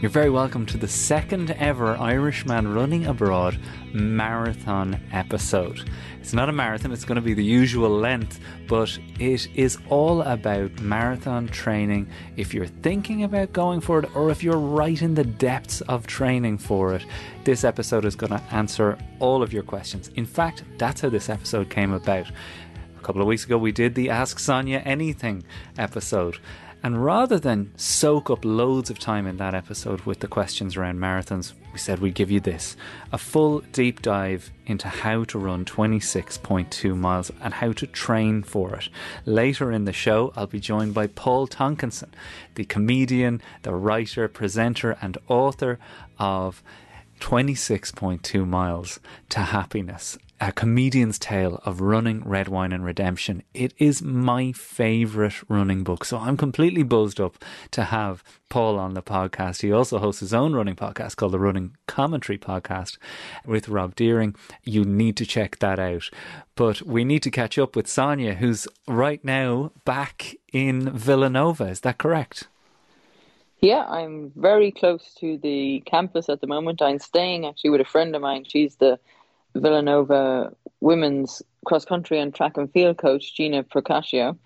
You're very welcome to the second ever Irishman Running Abroad marathon episode. It's not a marathon, it's going to be the usual length, but it is all about marathon training if you're thinking about going for it or if you're right in the depths of training for it. This episode is going to answer all of your questions. In fact, that's how this episode came about. A couple of weeks ago, we did the Ask Sonia Anything episode. And rather than soak up loads of time in that episode with the questions around marathons, we said we'd give you this a full deep dive into how to run 26.2 miles and how to train for it. Later in the show, I'll be joined by Paul Tonkinson, the comedian, the writer, presenter, and author of 26.2 miles to happiness a comedian's tale of running, red wine, and redemption. It is my favourite running book. So I'm completely buzzed up to have Paul on the podcast. He also hosts his own running podcast called the Running Commentary Podcast with Rob Deering. You need to check that out. But we need to catch up with Sonia, who's right now back in Villanova. Is that correct? Yeah, I'm very close to the campus at the moment. I'm staying actually with a friend of mine. She's the Villanova women's cross country and track and field coach, Gina Procaccio.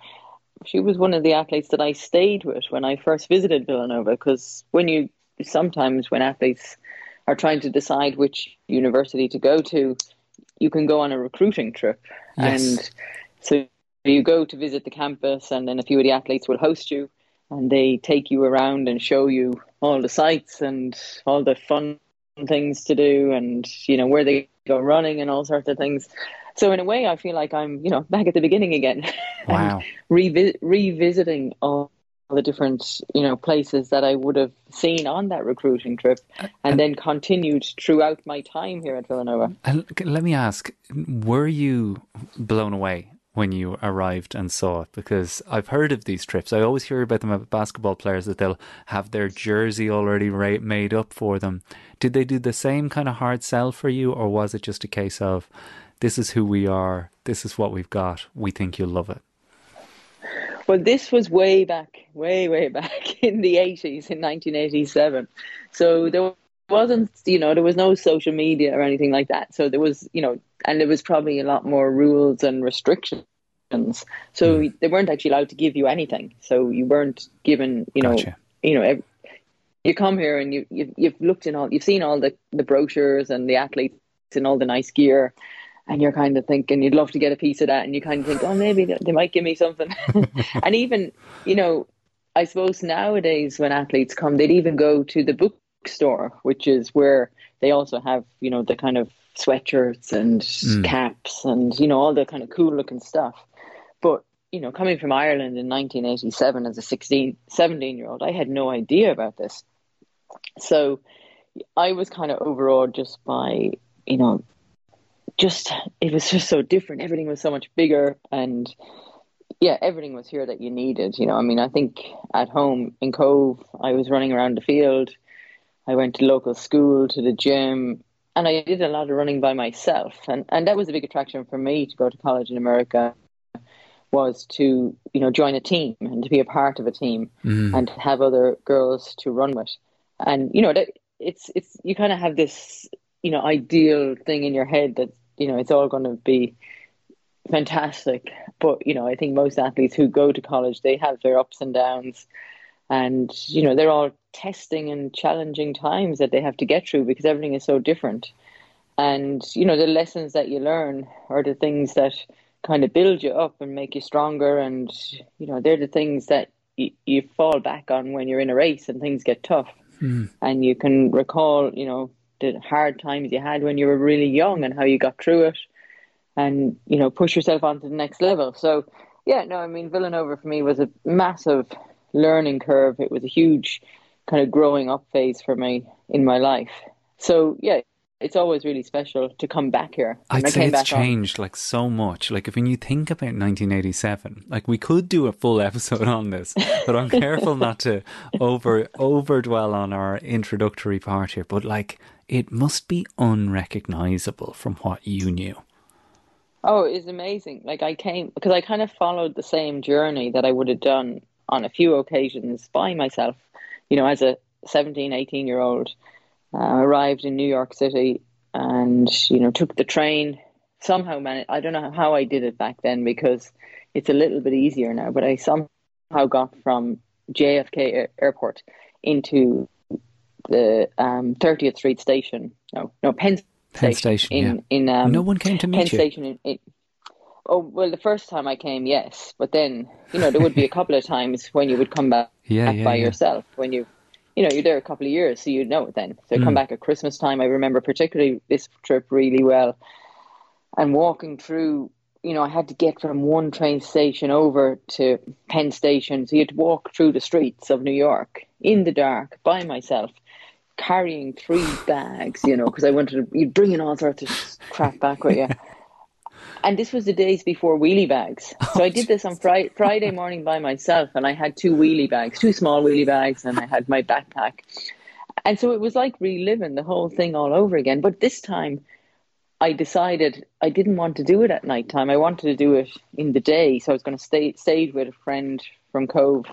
She was one of the athletes that I stayed with when I first visited Villanova because when you sometimes when athletes are trying to decide which university to go to, you can go on a recruiting trip. Yes. And so you go to visit the campus, and then a few of the athletes will host you and they take you around and show you all the sites and all the fun things to do and you know where they go running and all sorts of things so in a way i feel like i'm you know back at the beginning again Wow. and revi- revisiting all the different you know places that i would have seen on that recruiting trip uh, and uh, then continued throughout my time here at villanova uh, And let me ask, were you blown away when you arrived and saw it? Because I've heard of these trips. I always hear about them about basketball players that they'll have their jersey already ra- made up for them. Did they do the same kind of hard sell for you, or was it just a case of this is who we are, this is what we've got, we think you'll love it? Well, this was way back, way, way back in the 80s, in 1987. So there wasn't, you know, there was no social media or anything like that. So there was, you know, and there was probably a lot more rules and restrictions. So hmm. they weren't actually allowed to give you anything. So you weren't given, you know, Gotcha. you know, ev- you come here and you, you you've looked in all, you've seen all the the brochures and the athletes and all the nice gear, and you're kind of thinking you'd love to get a piece of that, and you kind of think, oh, maybe they might give me something. and even, you know, I suppose nowadays when athletes come, they'd even go to the bookstore, which is where they also have, you know, the kind of sweatshirts and hmm. caps and you know all the kind of cool looking stuff. But you know, coming from Ireland in 1987 as a 16, 17 year old, I had no idea about this. So I was kind of overawed just by, you know, just it was just so different. Everything was so much bigger and yeah, everything was here that you needed. You know, I mean, I think at home in Cobh, I was running around the field. I went to local school, to the gym, and I did a lot of running by myself. And and that was a big attraction for me to go to college in America was to you know join a team and to be a part of a team mm-hmm. and to have other girls to run with. And you know that it's it's you kind of have this you know ideal thing in your head that you know it's all going to be fantastic. But you know I think most athletes who go to college they have their ups and downs, and you know they're all testing and challenging times that they have to get through because everything is so different. And you know the lessons that you learn are the things that kind of build you up and make you stronger, and you know they're the things that you, you fall back on when you're in a race and things get tough hmm. and you can recall, you know, the hard times you had when you were really young and how you got through it, and you know, push yourself on to the next level. So, yeah, no, I mean, Villanova for me was a massive learning curve. It was a huge kind of growing up phase for me in my life. So, yeah, it's always really special to come back here. I'd I say came it's back on- changed like so much. Like if when you think about 1987, like we could do a full episode on this, but I'm careful not to over over dwell on our introductory part here. But like it must be unrecognizable from what you knew. Oh, it's amazing. Like I came because I kind of followed the same journey that I would have done on a few occasions by myself. You know, as a 17, 18 year old, uh, arrived in New York City and, you know, took the train. Somehow managed, I don't know how I did it back then because it's a little bit easier now, but I somehow got from JFK Air- Airport into the um, 30th Street station. No, no, Penn Penn Station, in, yeah. in um, no one came to me Penn meet you. Station in, in Oh well, the first time I came, yes, but then you know there would be a couple of times when you would come back, Yeah, back yeah, by yeah. yourself when you, you know, you're there a couple of years, so you'd know it then. So Mm. come back at Christmas time. I remember particularly this trip really well, and walking through. You know, I had to get from one train station over to Penn Station, so you had to walk through the streets of New York in the dark by myself, carrying three bags. You know, because I wanted to, you'd bring in all sorts of crap back with you. And this was the days before wheelie bags. So I did this on Friday, Friday morning by myself, and I had two wheelie bags, two small wheelie bags, and I had my backpack. And so it was like reliving the whole thing all over again. But this time, I decided I didn't want to do it at night time. I wanted to do it in the day. So I was going to stay stayed with a friend from Cobh,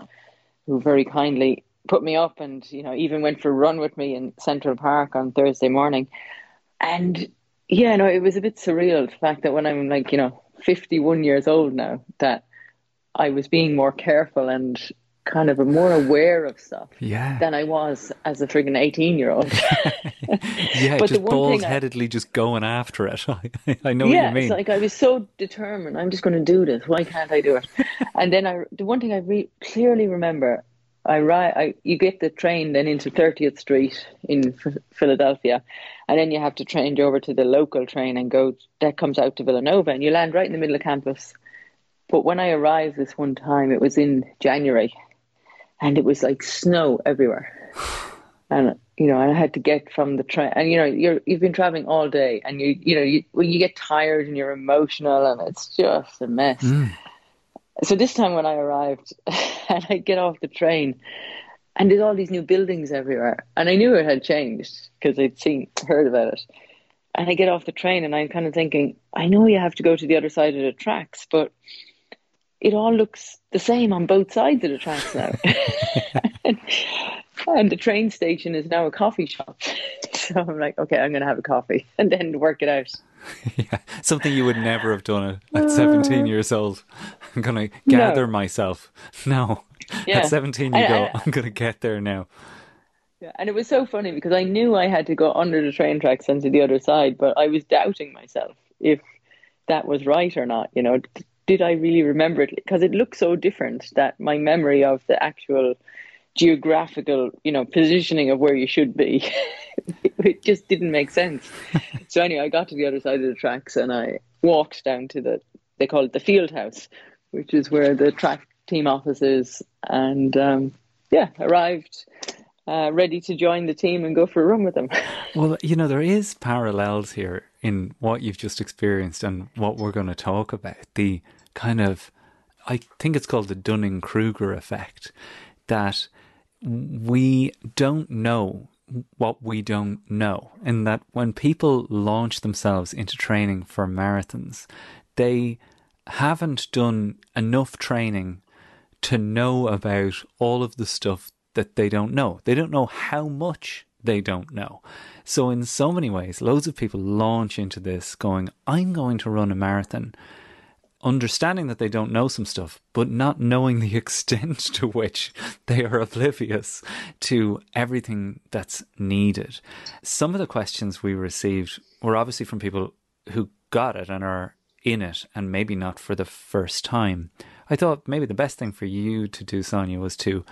who very kindly put me up, and you know even went for a run with me in Central Park on Thursday morning. And yeah, no, it was a bit surreal the fact that when I'm like, you know, 51 years old now, that I was being more careful and kind of more aware of stuff Yeah, than I was as a friggin' 18 year old. yeah, but just bald headedly just going after it. I, know yeah, what you mean. it's like I was so determined. I'm just going to do this. Why can't I do it? and then I, the one thing I re- clearly remember, I, ride. I you get the train then into 30th Street in Ph- Philadelphia, and then you have to change over to the local train and go. That comes out to Villanova, and you land right in the middle of campus. But when I arrived this one time, it was in January, and it was like snow everywhere. And you know, I had to get from the train, and you know, you're you've been traveling all day, and you you know, you you get tired and you're emotional, and it's just a mess. Mm. So this time when I arrived, and I get off the train, and there's all these new buildings everywhere, and I knew it had changed because I'd seen heard about it. And I get off the train, and I'm kind of thinking, I know you have to go to the other side of the tracks, but it all looks the same on both sides of the tracks now. and, and the train station is now a coffee shop. So I'm like, okay, I'm going to have a coffee and then work it out. Yeah, something you would never have done at, at uh, 17 years old. I'm going to gather myself. No, Yeah. at 17 you I- go, I- I'm going to get there now. Yeah, and it was so funny because I knew I had to go under the train tracks and to the other side, but I was doubting myself if that was right or not. You know, D- did I really remember it? Because it looked so different that my memory of the actual geographical, you know, positioning of where you should be, it just didn't make sense. so anyway, I got to the other side of the tracks and I walked down to the they call it the field house, which is where the track team office is, and um, yeah, arrived uh, ready to join the team and go for a run with them. Well, you know, there is parallels here in what you've just experienced and what we're going to talk about. The kind of, I think it's called the Dunning Kruger effect, that we don't know what we don't know. And that when people launch themselves into training for marathons, they haven't done enough training to know about all of the stuff that they don't know. They don't know how much they don't know. So, in so many ways, loads of people launch into this going, I'm going to run a marathon, understanding that they don't know some stuff, but not knowing the extent to which they are oblivious to everything that's needed. Some of the questions we received were obviously from people who got it and are in it and maybe not for the first time. I thought maybe the best thing for you to do, Sonia, was to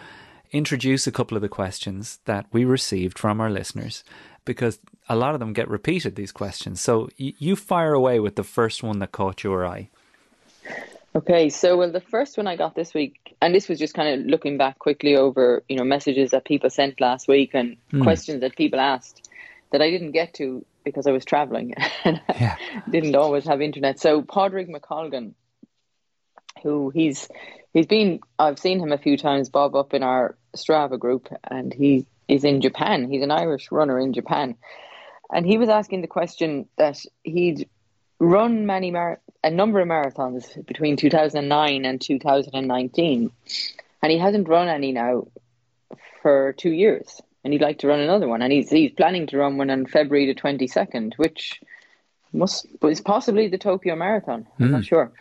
introduce a couple of the questions that we received from our listeners because a lot of them get repeated, these questions. So you fire away with the first one that caught your eye. Okay, so well, the first one I got this week, and this was just kind of looking back quickly over, you know, messages that people sent last week and hmm. questions that people asked that I didn't get to because I was traveling and Yeah. didn't always have internet. So Padraig McColgan, who he's he's been I've seen him a few times bob up in our Strava group and he is in Japan. He's an Irish runner in Japan. And he was asking the question that he'd run many mar- a number of marathons between 2009 and 2019 and he hasn't run any now for 2 years and he'd like to run another one and he's he's planning to run one on February the 22nd which must is possibly the Tokyo Marathon. I'm not hmm. sure.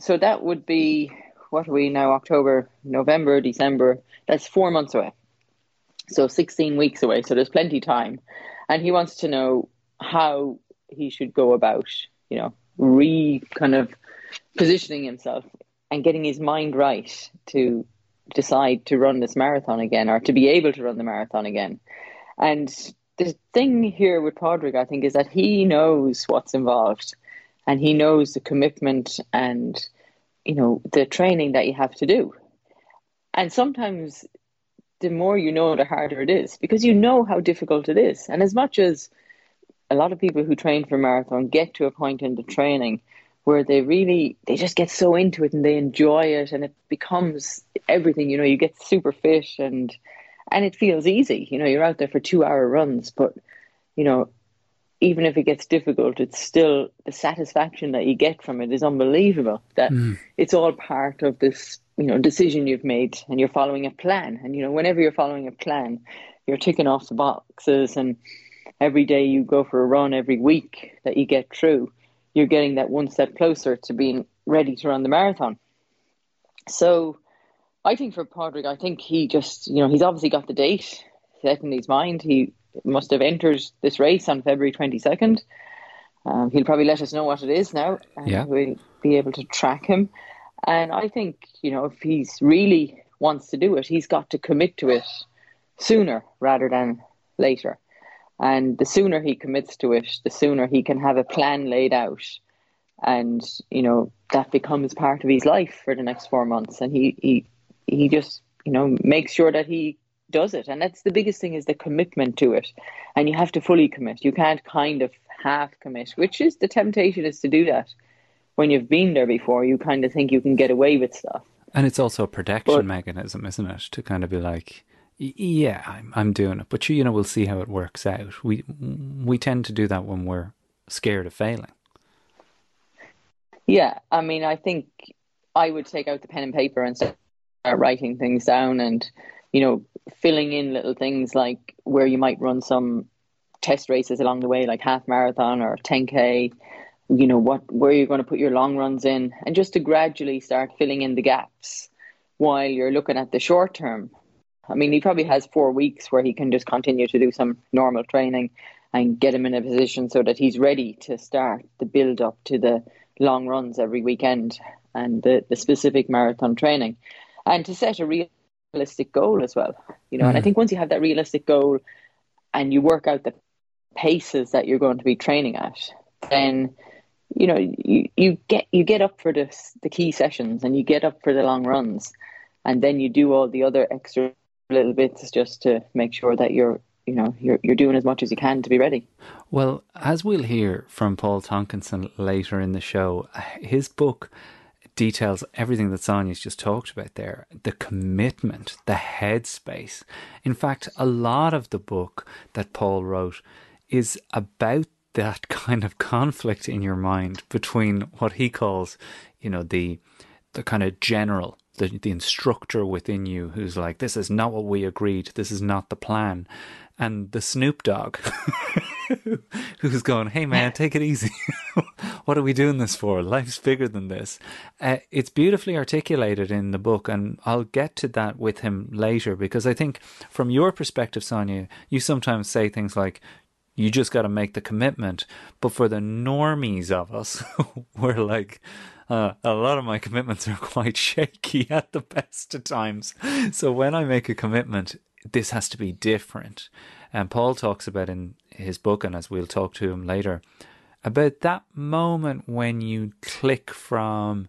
So that would be what are we now? October, November, December. That's four months away. So sixteen weeks away. So there's plenty time, and he wants to know how he should go about, you know, re kind of positioning himself and getting his mind right to decide to run this marathon again or to be able to run the marathon again. And the thing here with Padraig, I think, is that he knows what's involved and he knows the commitment and, you know, the training that you have to do. And sometimes the more you know, the harder it is because you know how difficult it is. And as much as a lot of people who train for marathon get to a point in the training where they really they just get so into it and they enjoy it and it becomes everything you know you get super fit and and it feels easy you know you're out there for 2 hour runs but you know even if it gets difficult it's still the satisfaction that you get from it is unbelievable that hmm. it's all part of this you know decision you've made and you're following a plan. And you know whenever you're following a plan you're ticking off the boxes and every day you go for a run every week that you get through you're getting that one step closer to being ready to run the marathon. So I think for Padraig, I think he just, you know, he's obviously got the date set in his mind. He must have entered this race on February 22nd. Um, he'll probably let us know what it is now, and Yeah. we'll be able to track him. And I think, you know, if he's really wants to do it, he's got to commit to it sooner rather than later. And the sooner he commits to it, the sooner he can have a plan laid out. And, you know, that becomes part of his life for the next four months. And he, he, he just, you know, makes sure that he does it. And that's the biggest thing is the commitment to it. And you have to fully commit. You can't kind of half commit, which is the temptation is to do that. When you've been there before, you kind of think you can get away with stuff. And it's also a protection But- mechanism, isn't it? To kind of be like, "Y- yeah, I'm, I'm doing it, but you, know, we'll see how it works out. We we tend to do that when we're scared of failing. Yeah, I mean, I think I would take out the pen and paper and start writing things down and, you know, filling in little things like where you might run some test races along the way, like half marathon or 10K, you know, what where you're going to put your long runs in, and just to gradually start filling in the gaps while you're looking at the short term. I mean, he probably has four weeks where he can just continue to do some normal training and get him in a position so that he's ready to start the build up to the long runs every weekend and the, the specific marathon training. And to set a realistic goal as well you know and i mm. think once you have that realistic goal and you work out the paces that you're going to be training at then you know you, you get you get up for the the key sessions and you get up for the long runs. And then you do all the other extra little bits just to make sure that you're you know you're you're doing as much as you can to be ready Well, as we'll hear from Paul Tonkinson later in the show, his book details everything that Sonia's just talked about there the commitment, the headspace. In fact, a lot of the book that Paul wrote is about that kind of conflict in your mind between what he calls, you know, the the kind of general, the the instructor within you who's like, this is not what we agreed, this is not the plan, and the Snoop Dogg who's going, hey man, take it easy. what are we doing this for? Life's bigger than this. Uh, it's beautifully articulated in the book, and I'll get to that with him later because I think from your perspective, Sonia, you sometimes say things like, you just got to make the commitment. But for the normies of us, we're like, uh, a lot of my commitments are quite shaky at the best of times. So when I make a commitment, this has to be different. And Paul talks about in his book, and as we'll talk to him later, about that moment when you click from,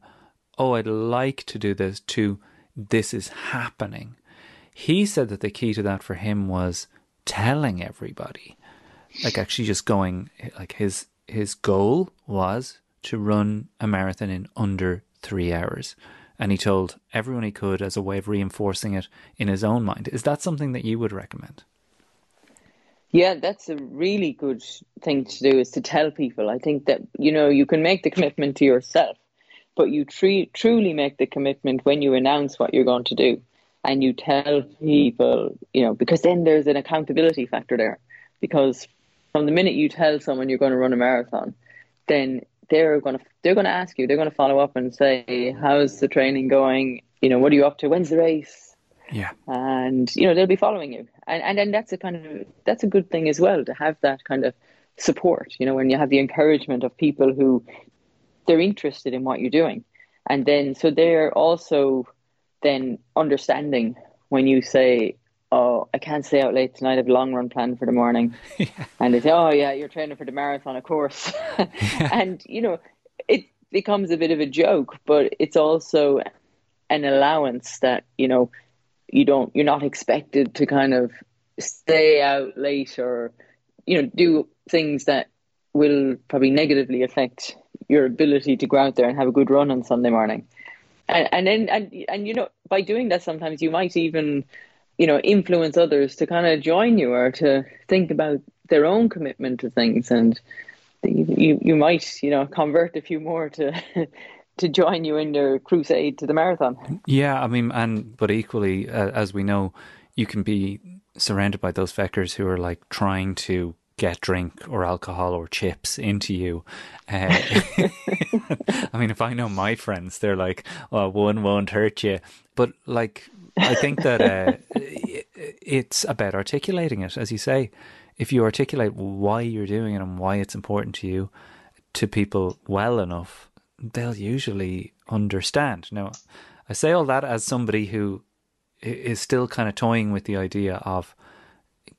oh, I'd like to do this, to this is happening. He said that the key to that for him was telling everybody like actually just going like his his goal was to run a marathon in under three hours. And he told everyone he could as a way of reinforcing it in his own mind. Is that something that you would recommend? Yeah, that's a really good thing to do is to tell people. I think that, you know, you can make the commitment to yourself, but you truly make the commitment when you announce what you're going to do and you tell people, you know, because then there's an accountability factor there. Because from the minute you tell someone you're going to run a marathon, then they're going to they're going to ask you. They're going to follow up and say, "How's the training going? You know, what are you up to? When's the race?" Yeah, and you know they'll be following you, and and then that's a kind of that's a good thing as well to have that kind of support. You know, when you have the encouragement of people who they're interested in what you're doing, and then so they're also then understanding when you say, oh, I can't stay out late tonight. I have a long run planned for the morning. yeah. And they say, oh, yeah, you're training for the marathon, of course. and, you know, it becomes a bit of a joke, but it's also an allowance that, you know, you don't, you're not expected to kind of stay out late or, you know, do things that will probably negatively affect your ability to go out there and have a good run on Sunday morning. And, and then, and, and, you know, by doing that, sometimes you might even, you know, influence others to kind of join you or to think about their own commitment to things, and you you, you might you know convert a few more to. to join you in their crusade to the marathon. Yeah, I mean, and but equally, uh, as we know, you can be surrounded by those feckers who are like trying to get drink or alcohol or chips into you. Uh, I mean, if I know my friends, they're like, "Oh, one won't hurt you," but like I think that uh, it's about articulating it, as you say. If you articulate why you're doing it and why it's important to you to people well enough, they'll usually understand. Now, I say all that as somebody who is still kind of toying with the idea of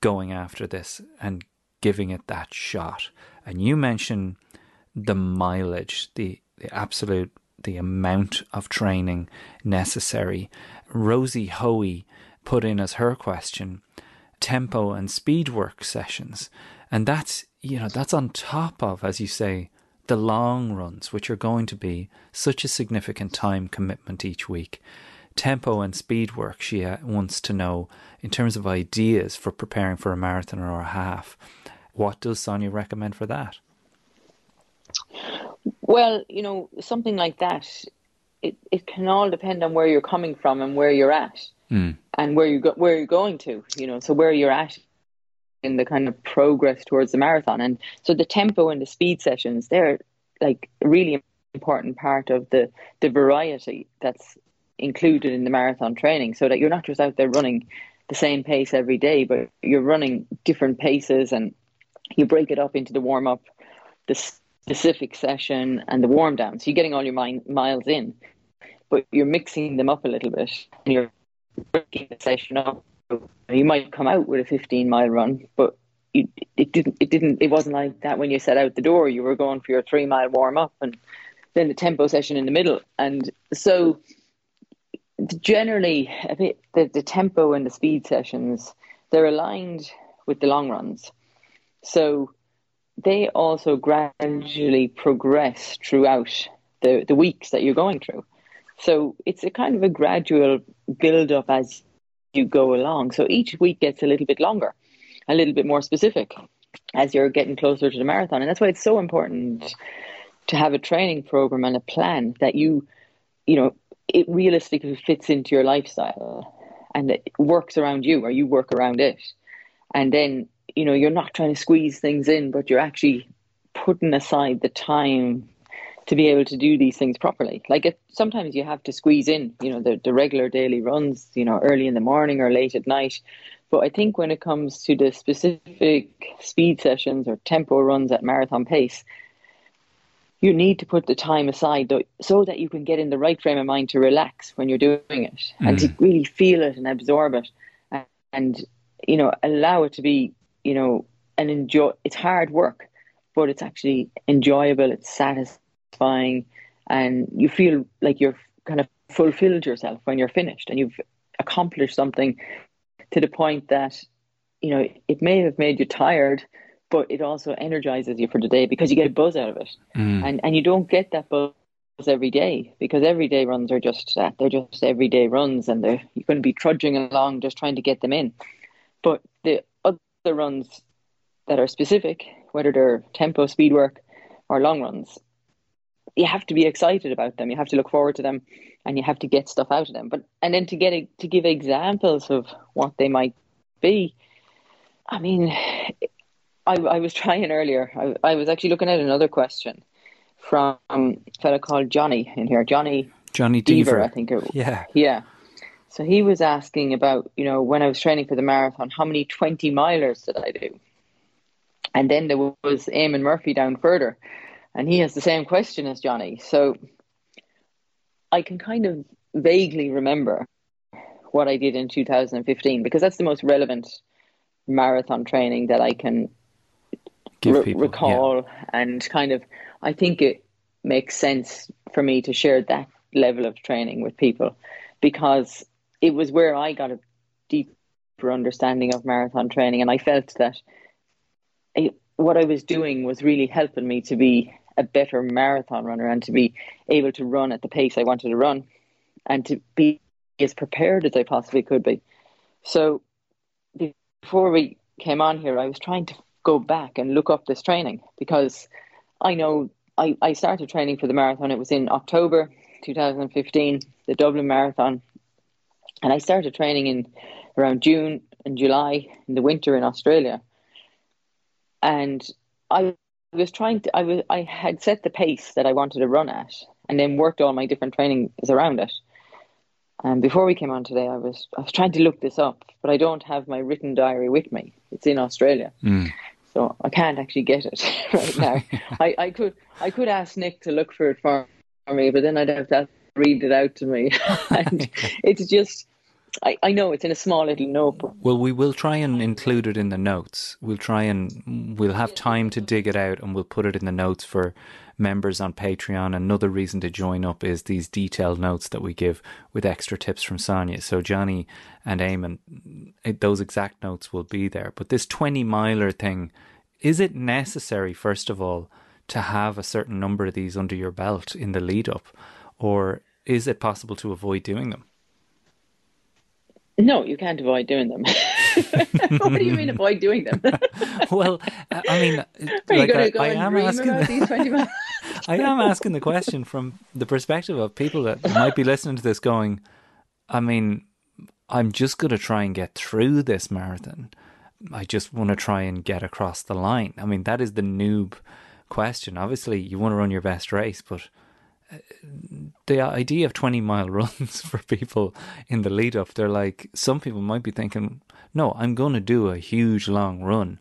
going after this and giving it that shot. And you mention the mileage, the, the absolute the amount of training necessary. Rosie Hoey put in as her question tempo and speed work sessions. And that's, you know, that's on top of, as you say, the long runs, which are going to be such a significant time commitment each week. Tempo and speed work, she uh, wants to know in terms of ideas for preparing for a marathon or a half. What does Sonia recommend for that? Well, you know, something like that, it, it can all depend on where you're coming from and where you're at, mm. and where you go, where you're going to. You know, so where you're at in the kind of progress towards the marathon, and so the tempo and the speed sessions, they're like really important part of the the variety that's included in the marathon training, so that you're not just out there running the same pace every day, but you're running different paces and you break it up into the warm up, the specific session and the warm down. So you're getting all your miles in, but you're mixing them up a little bit and you're breaking the session up. You might come out with a 15 mile run, but you, it didn't. It didn't. It wasn't like that when you set out the door. You were going for your three mile warm up and then the tempo session in the middle. And so, generally, a the, the tempo and the speed sessions they're aligned with the long runs. So they also gradually progress throughout the, the weeks that you're going through. So it's a kind of a gradual build up as you go along. So each week gets a little bit longer, a little bit more specific as you're getting closer to the marathon. And that's why it's so important to have a training program and a plan that you, you know, it realistically fits into your lifestyle and it works around you or you work around it. And then you know you're not trying to squeeze things in but you're actually putting aside the time to be able to do these things properly like it, sometimes you have to squeeze in you know the, the regular daily runs you know early in the morning or late at night but i think when it comes to the specific speed sessions or tempo runs at marathon pace you need to put the time aside so that you can get in the right frame of mind to relax when you're doing it mm. and to mm. really feel it and absorb it and, and you know allow it to be you know, and enjoy. It's hard work, but it's actually enjoyable. It's satisfying, and you feel like you're kind of fulfilled yourself when you're finished, and you've accomplished something to the point that you know it may have made you tired, but it also energizes you for the day because you get a buzz out of it, mm. and and you don't get that buzz every day because everyday runs are just that they're just everyday runs, and they're you're going to be trudging along just trying to get them in. But the other runs that are specific, whether they're tempo, speed work, or long runs, you have to be excited about them. You have to look forward to them, and you have to get stuff out of them. But and then to get a, to give examples of what they might be. I mean, I, I was trying earlier. I, I was actually looking at another question from a fellow called Johnny in here. Johnny Johnny Deaver, Deaver I think it. Yeah. Yeah. So he was asking about, you know, when I was training for the marathon, how many 20 milers did I do? And then there was Eamon Murphy down further, and he has the same question as Johnny. So I can kind of vaguely remember what I did in 2015 because that's the most relevant marathon training that I can Give re- recall yeah. and kind of I think it makes sense for me to share that level of training with people because it was where I got a deeper understanding of marathon training and I felt that I, what I was doing was really helping me to be a better marathon runner and to be able to run at the pace I wanted to run and to be as prepared as I possibly could be. So before we came on here, I was trying to go back and look up this training because I know I, I started training for the marathon. It was in October 2015, the Dublin Marathon. And I started training in around June and July in the winter in Australia. And I was trying to I was I had set the pace that I wanted to run at and then worked all my different trainings around it. And before we came on today, I was I was trying to look this up, but I don't have my written diary with me. It's in Australia, mm. so I can't actually get it right now. I, I could I could ask Nick to look for it for, for me, but then I'd have to read it out to me, and it's just I, I know it's in a small little notebook. Well, we will try and include it in the notes. We'll try and we'll have time to dig it out and we'll put it in the notes for members on Patreon. Another reason to join up is these detailed notes that we give with extra tips from Sonia. So Johnny and Eamon, those exact notes will be there. But this 20 miler thing, is it necessary, first of all, to have a certain number of these under your belt in the lead up? Or is it possible to avoid doing them? No, you can't avoid doing them. what do you mean avoid doing them? well, I mean, Are like, I, go I am asking. The, I am asking the question from the perspective of people that might be listening to this, going, I mean, I'm just going to try and get through this marathon. I just want to try and get across the line. I mean, that is the noob question. Obviously, you want to run your best race, but the idea of 20 mile runs for people in the lead up, they're like, some people might be thinking, no, I'm going to do a huge long run,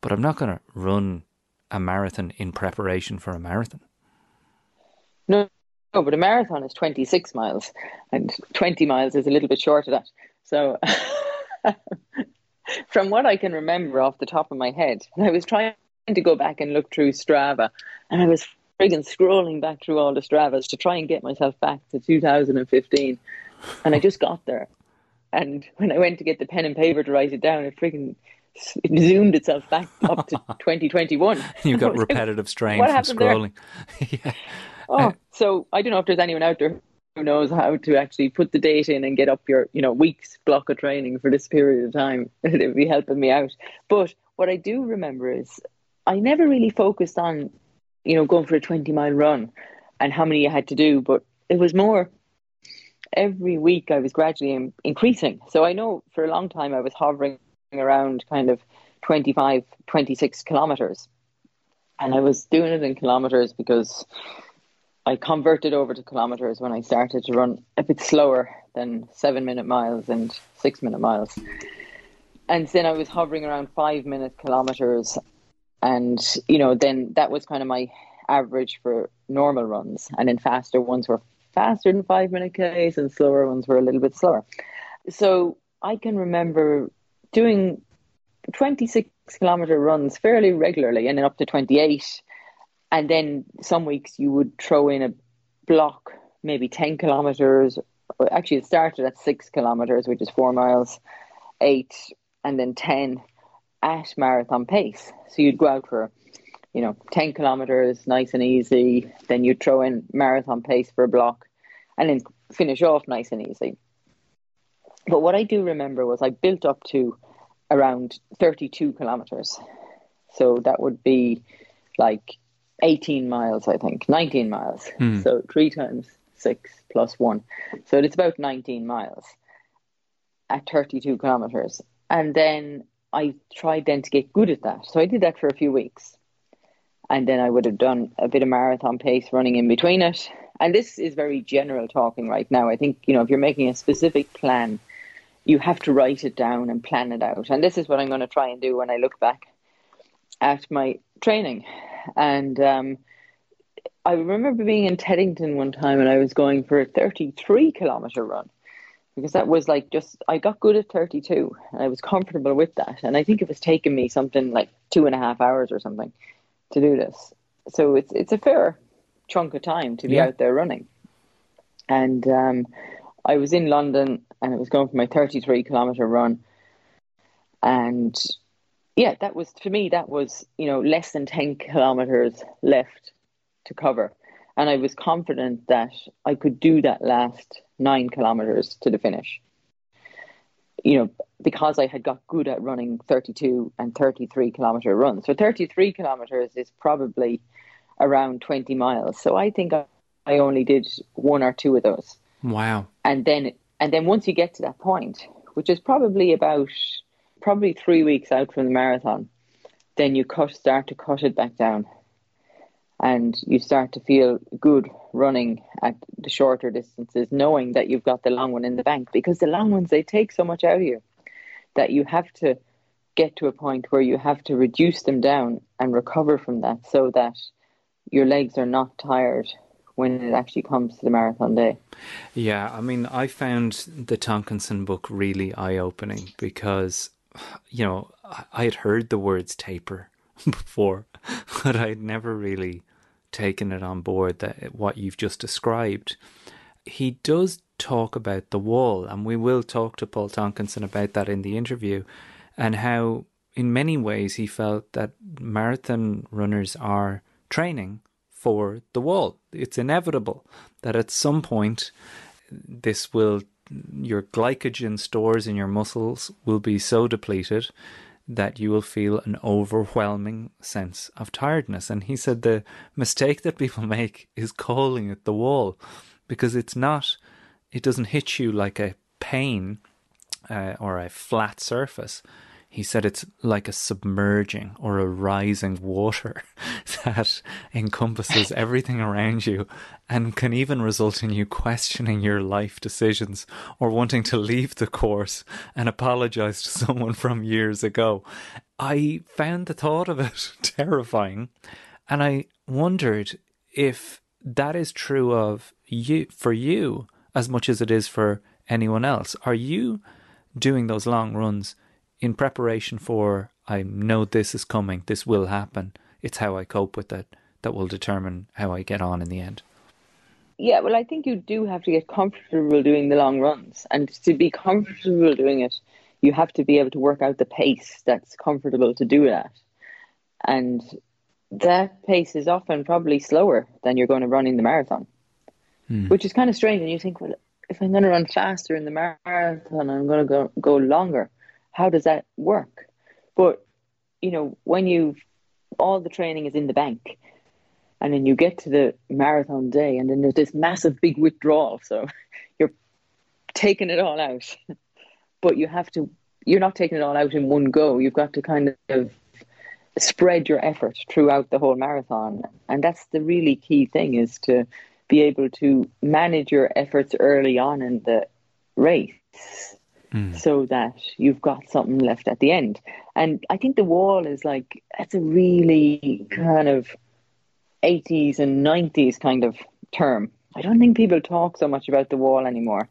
but I'm not going to run a marathon in preparation for a marathon. No, no, but a marathon is 26 miles, and 20 miles is a little bit short of that. So, from what I can remember off the top of my head, I was trying to go back and look through Strava, and I was frigging scrolling back through all the Stravas to try and get myself back to 2015. And I just got there. And when I went to get the pen and paper to write it down, it frigging it zoomed itself back up to 2021. You've got repetitive strain from scrolling. yeah. Oh, uh, so I don't know if there's anyone out there who knows how to actually put the date in and get up your, you know, weeks block of training for this period of time. It'd be helping me out. But what I do remember is I never really focused on you know, going for a 20 mile run and how many I had to do, but it was more every week I was gradually increasing. So I know for a long time I was hovering around kind of 25, 26 kilometers. And I was doing it in kilometers because I converted over to kilometers when I started to run a bit slower than seven minute miles and six minute miles. And then I was hovering around five minute kilometers and you know then that was kind of my average for normal runs. And then faster ones were faster than five minute k's and slower ones were a little bit slower. So i can remember doing 26 kilometer runs fairly regularly and then up to 28 and then some weeks you would throw in a block maybe 10 kilometers. Actually it started at six kilometers which is four miles eight and then 10 at marathon pace. So you'd go out for, you know, 10 kilometers, nice and easy. Then you'd throw in marathon pace for a block and then finish off nice and easy. But what I do remember was I built up to around 32 kilometers. So that would be like 18 miles, I think, 19 miles. Hmm. So three times six plus one. So it's about 19 miles at 32 kilometers. And then I tried then to get good at that. So I did that for a few weeks. And then I would have done a bit of marathon pace running in between it. And this is very general talking right now. I think, you know, if you're making a specific plan, you have to write it down and plan it out. And this is what I'm going to try and do when I look back at my training. And um, I remember being in Teddington one time and I was going for a 33 kilometer run because that was like just, I got good at 32 and I was comfortable with that. And I think it was taking me something like two and a half hours or something to do this. So it's, it's a fair chunk of time to be Yeah. out there running. And um, I was in London and I was going for my 33 kilometer run. And yeah, that was for me, that was, you know, less than 10 kilometers left to cover. And I was confident that I could do that last nine kilometers to the finish. You know, because I had got good at running 32 and 33 kilometer runs. So 33 kilometers is probably around 20 miles. So I think I I only did one or two of those Wow. and then and then once you get to that point, which is probably about probably three weeks out from the marathon, then you cut start to cut it back down, and you start to feel good running at the shorter distances, knowing that you've got the long one in the bank because the long ones they take so much out of you that you have to get to a point where you have to reduce them down and recover from that so that your legs are not tired when it actually comes to the marathon day. Yeah, I mean, I found the Tonkinson book really eye opening because, you know, I- I had heard the words taper before, but I'd never really taken it on board that what you've just described. He does talk about the wall, and we will talk to Paul Tonkinson about that in the interview, and how, in many ways, he felt that marathon runners are training for the wall. It's inevitable that at some point this will your glycogen stores in your muscles will be so depleted that you will feel an overwhelming sense of tiredness. And he said the mistake that people make is calling it the wall because it's not, it doesn't hit you like a pain uh, or a flat surface. He said it's like a submerging or a rising water that encompasses everything around you and can even result in you questioning your life decisions or wanting to leave the course and apologize to someone from years ago. I found the thought of it terrifying and I wondered if that is true of you for you as much as it is for anyone else. Are you doing those long runs in preparation for I know this is coming, this will happen. It's how I cope with it that will determine how I get on in the end. Yeah, well, I think you do have to get comfortable doing the long runs. And to be comfortable doing it, you have to be able to work out the pace that's comfortable to do that. And that pace is often probably slower than you're going to run in the marathon, hmm. which is kind of strange. And you think, well, if I'm going to run faster in the marathon, I'm going to go, go longer. How does that work? But, you know, when you all the training is in the bank, and then you get to the marathon day and then there's this massive big withdrawal so you're taking it all out. But you have to you're not taking it all out in one go. You've got to kind of spread your effort throughout the whole marathon. And that's the really key thing is to be able to manage your efforts early on in the race so that you've got something left at the end and i think the wall is like that's a really kind of 80s and 90s kind of term. I don't think people talk so much about the wall anymore.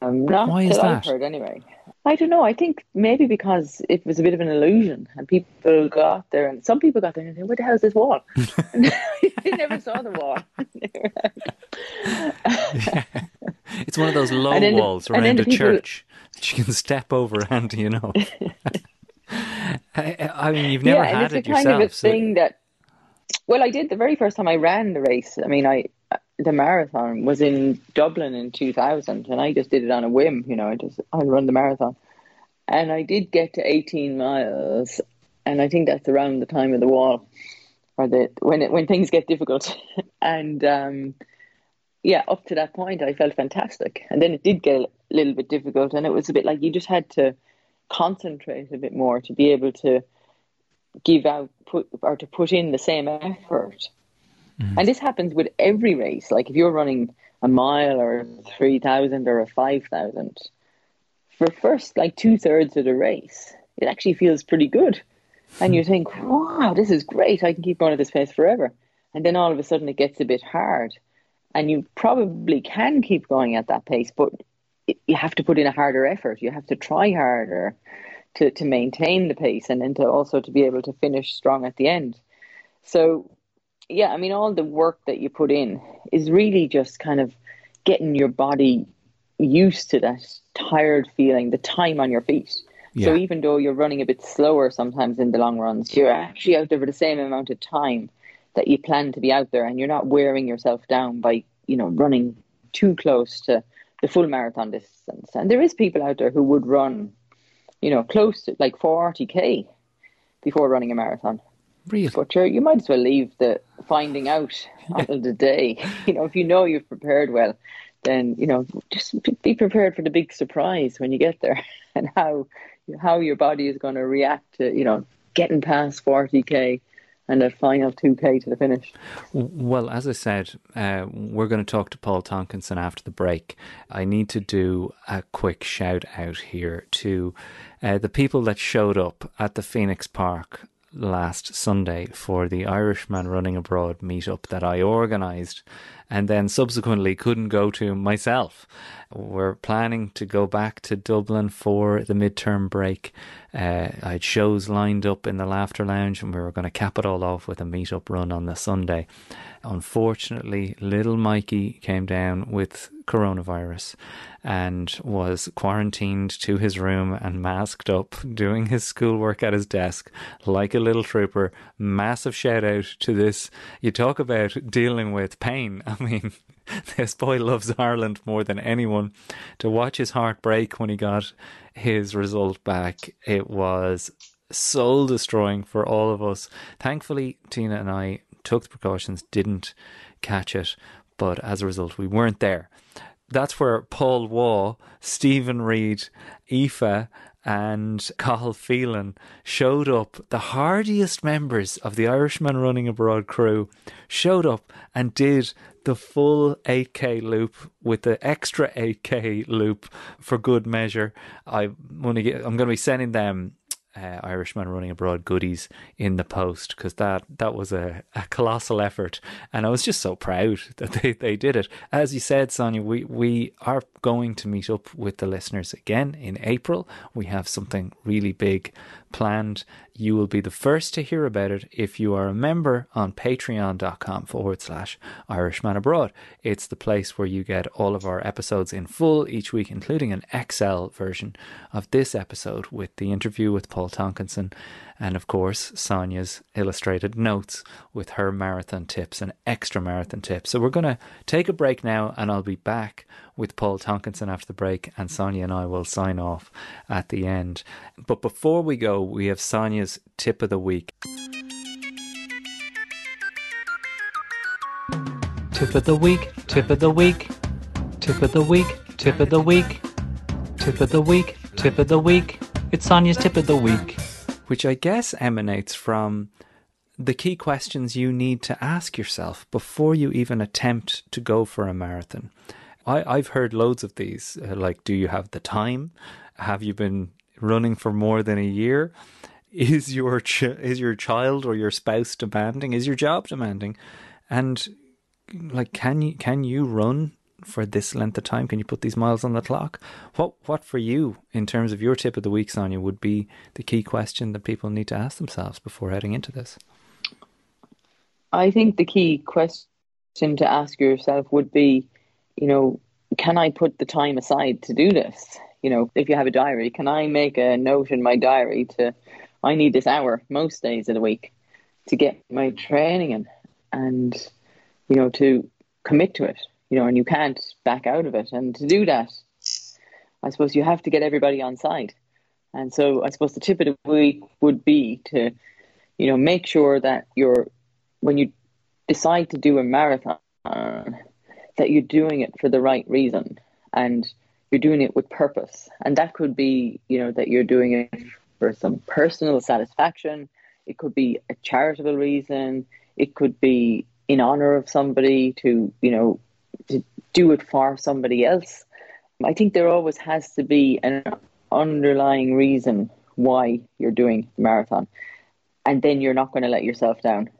Um, not Why is that I've heard anyway. I don't know. I think maybe because it was a bit of an illusion and people got there and some people got there and said, What the hell is this wall? they never saw the wall. It's one of those low then the- walls around a people- church you can step over handy enough. I, I mean, you've never yeah, had and it's it a kind of a so- thing that. Well, I did the very first time I ran the race. I mean, I the marathon was in Dublin in 2000, and I just did it on a whim. You know, I just I run the marathon, and I did get to 18 miles, and I think that's around the time of the wall, or the when it when things get difficult, and um, yeah, up to that point, I felt fantastic, and then it did get a little bit difficult, and it was a bit like you just had to concentrate a bit more to be able to give out put or to put in the same effort. Mm-hmm. And this happens with every race. Like if you're running a mile or a three thousand or a five thousand, for first like two thirds of the race, it actually feels pretty good. And you hmm. think, wow, this is great. I can keep going at this pace forever. And then all of a sudden it gets a bit hard. And you probably can keep going at that pace, but you have to put in a harder effort. You have to try harder to, to maintain the pace and then to also to be able to finish strong at the end. So yeah, I mean, all the work that you put in is really just kind of getting your body used to that tired feeling, the time on your feet. So even though you're running a bit slower sometimes in the long runs, you're actually out there for the same amount of time that you plan to be out there, and you're not wearing yourself down by you know running too close to the full marathon distance. And there is people out there who would run, you know, close to like 40k before running a marathon. Really? But sure, you might as well leave the finding out until the day. You know, if you know you've prepared well, then you know just be prepared for the big surprise when you get there and how how your body is going to react to you know getting past forty k and that final two k to the finish. Well, as I said, uh, we're going to talk to Paul Tonkinson after the break. I need to do a quick shout out here to uh, the people that showed up at the Phoenix Park last Sunday for the Irishman Running Abroad meetup that I organised and then subsequently couldn't go to myself. We're planning to go back to Dublin for the midterm break. Uh, I had shows lined up in the Laughter Lounge and we were going to cap it all off with a meetup run on the Sunday. Unfortunately, little Mikey came down with coronavirus and was quarantined to his room and masked up doing his schoolwork at his desk like a little trooper. Massive shout out to this. You talk about dealing with pain. I mean, this boy loves Ireland more than anyone. To watch his heart break when he got his result back, it was soul destroying for all of us. Thankfully, Tina and I took the precautions, didn't catch it, but as a result, we weren't there. That's where Paul Waugh, Stephen Reid, Aoife, and Cathal Phelan showed up. The hardiest members of the Irishman Running Abroad crew showed up and did the full 8k loop with the extra 8k loop for good measure. I'm going to be sending them uh, Irishman running abroad goodies in the post because that that was a, a colossal effort, and I was just so proud that they, they did it. As you said, Sonia, we we are going to meet up with the listeners again in April. We have something really big planned. You will be the first to hear about it if you are a member on patreon.com forward slash Irishman Abroad. It's the place where you get all of our episodes in full each week, including an Excel version of this episode with the interview with Paul Tonkinson and, of course, Sonia's illustrated notes with her marathon tips and extra marathon tips. So we're going to take a break now, and I'll be back with Paul Tonkinson after the break, and Sonia and I will sign off at the end. But before we go, we have Sonia's tip of the week. Tip of the week, tip of the week, tip of the week, tip of the week, tip of the week, tip of the week. It's Sonia's tip of the week. Which I guess emanates from the key questions you need to ask yourself before you even attempt to go for a marathon. I, I've heard loads of these, uh, like, do you have the time? Have you been running for more than a year? Is your ch- is your child or your spouse demanding? Is your job demanding? And like, can you can you run for this length of time? Can you put these miles on the clock? What what for you in terms of your tip of the week, Sonia, would be the key question that people need to ask themselves before heading into this? I think the key question to ask yourself would be, you know, can I put the time aside to do this? You know, if you have a diary, can I make a note in my diary to I need this hour most days of the week to get my training in and, you know, to commit to it, you know, and you can't back out of it. And to do that, I suppose you have to get everybody on side. And so I suppose the tip of the week would be to, you know, make sure that you're, when you decide to do a marathon, that you're doing it for the right reason and you're doing it with purpose. And that could be, you know, that you're doing it for some personal satisfaction. It could be a charitable reason. It could be in honor of somebody to, you know, to do it for somebody else. I think there always has to be an underlying reason why you're doing marathon. And then you're not going to let yourself down.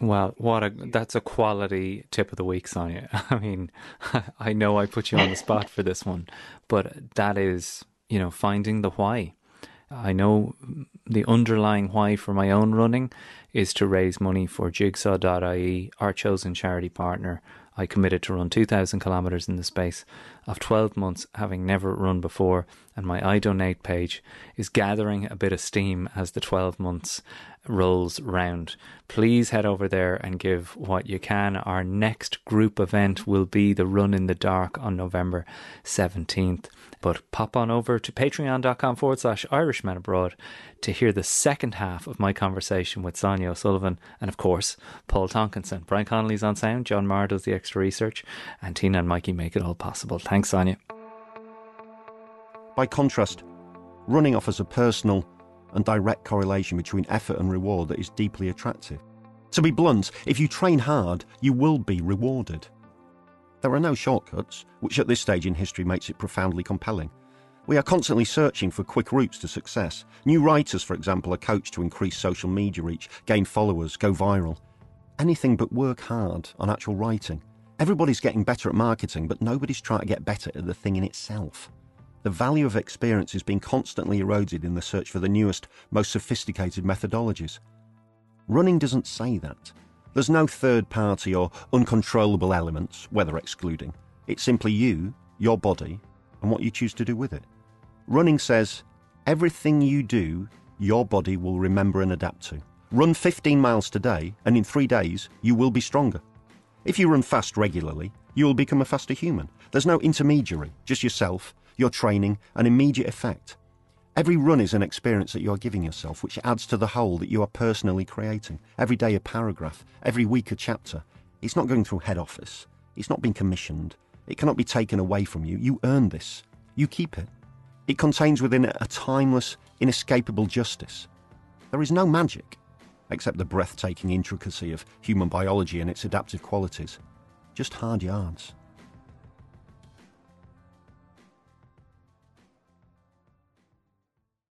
Well, what a that's a quality tip of the week, Sonia. I mean, I know I put you on the spot for this one, but that is, you know, finding the why. I know the underlying why for my own running is to raise money for jigsaw.ie, our chosen charity partner. I committed to run 2,000 kilometres in the space of 12 months, having never run before, and my iDonate page is gathering a bit of steam as the 12 months rolls round. Please head over there and give what you can. Our next group event will be the Run in the Dark on November 17th. But pop on over to patreon.com forward slash Irishman Abroad to hear the second half of my conversation with Sonia O'Sullivan and, of course, Paul Tonkinson. Brian Connolly's on sound, John Marr does the extra research, and Tina and Mikey make it all possible. Thanks, Sonia. By contrast, running offers a personal and direct correlation between effort and reward that is deeply attractive. To be blunt, if you train hard, you will be rewarded. There are no shortcuts, which at this stage in history makes it profoundly compelling. We are constantly searching for quick routes to success. New writers, for example, are coached to increase social media reach, gain followers, go viral. Anything but work hard on actual writing. Everybody's getting better at marketing, but nobody's trying to get better at the thing in itself. The value of experience is being constantly eroded in the search for the newest, most sophisticated methodologies. Running doesn't say that. There's no third party or uncontrollable elements, weather excluding. It's simply you, your body, and what you choose to do with it. Running says, everything you do, your body will remember and adapt to. Run 15 miles today, and in three days, you will be stronger. If you run fast regularly, you will become a faster human. There's no intermediary, just yourself, your training, and immediate effect. Every run is an experience that you are giving yourself, which adds to the whole that you are personally creating. Every day a paragraph, every week a chapter. It's not going through head office. It's not being commissioned. It cannot be taken away from you. You earn this. You keep it. It contains within it a timeless, inescapable justice. There is no magic, except the breathtaking intricacy of human biology and its adaptive qualities. Just hard yards.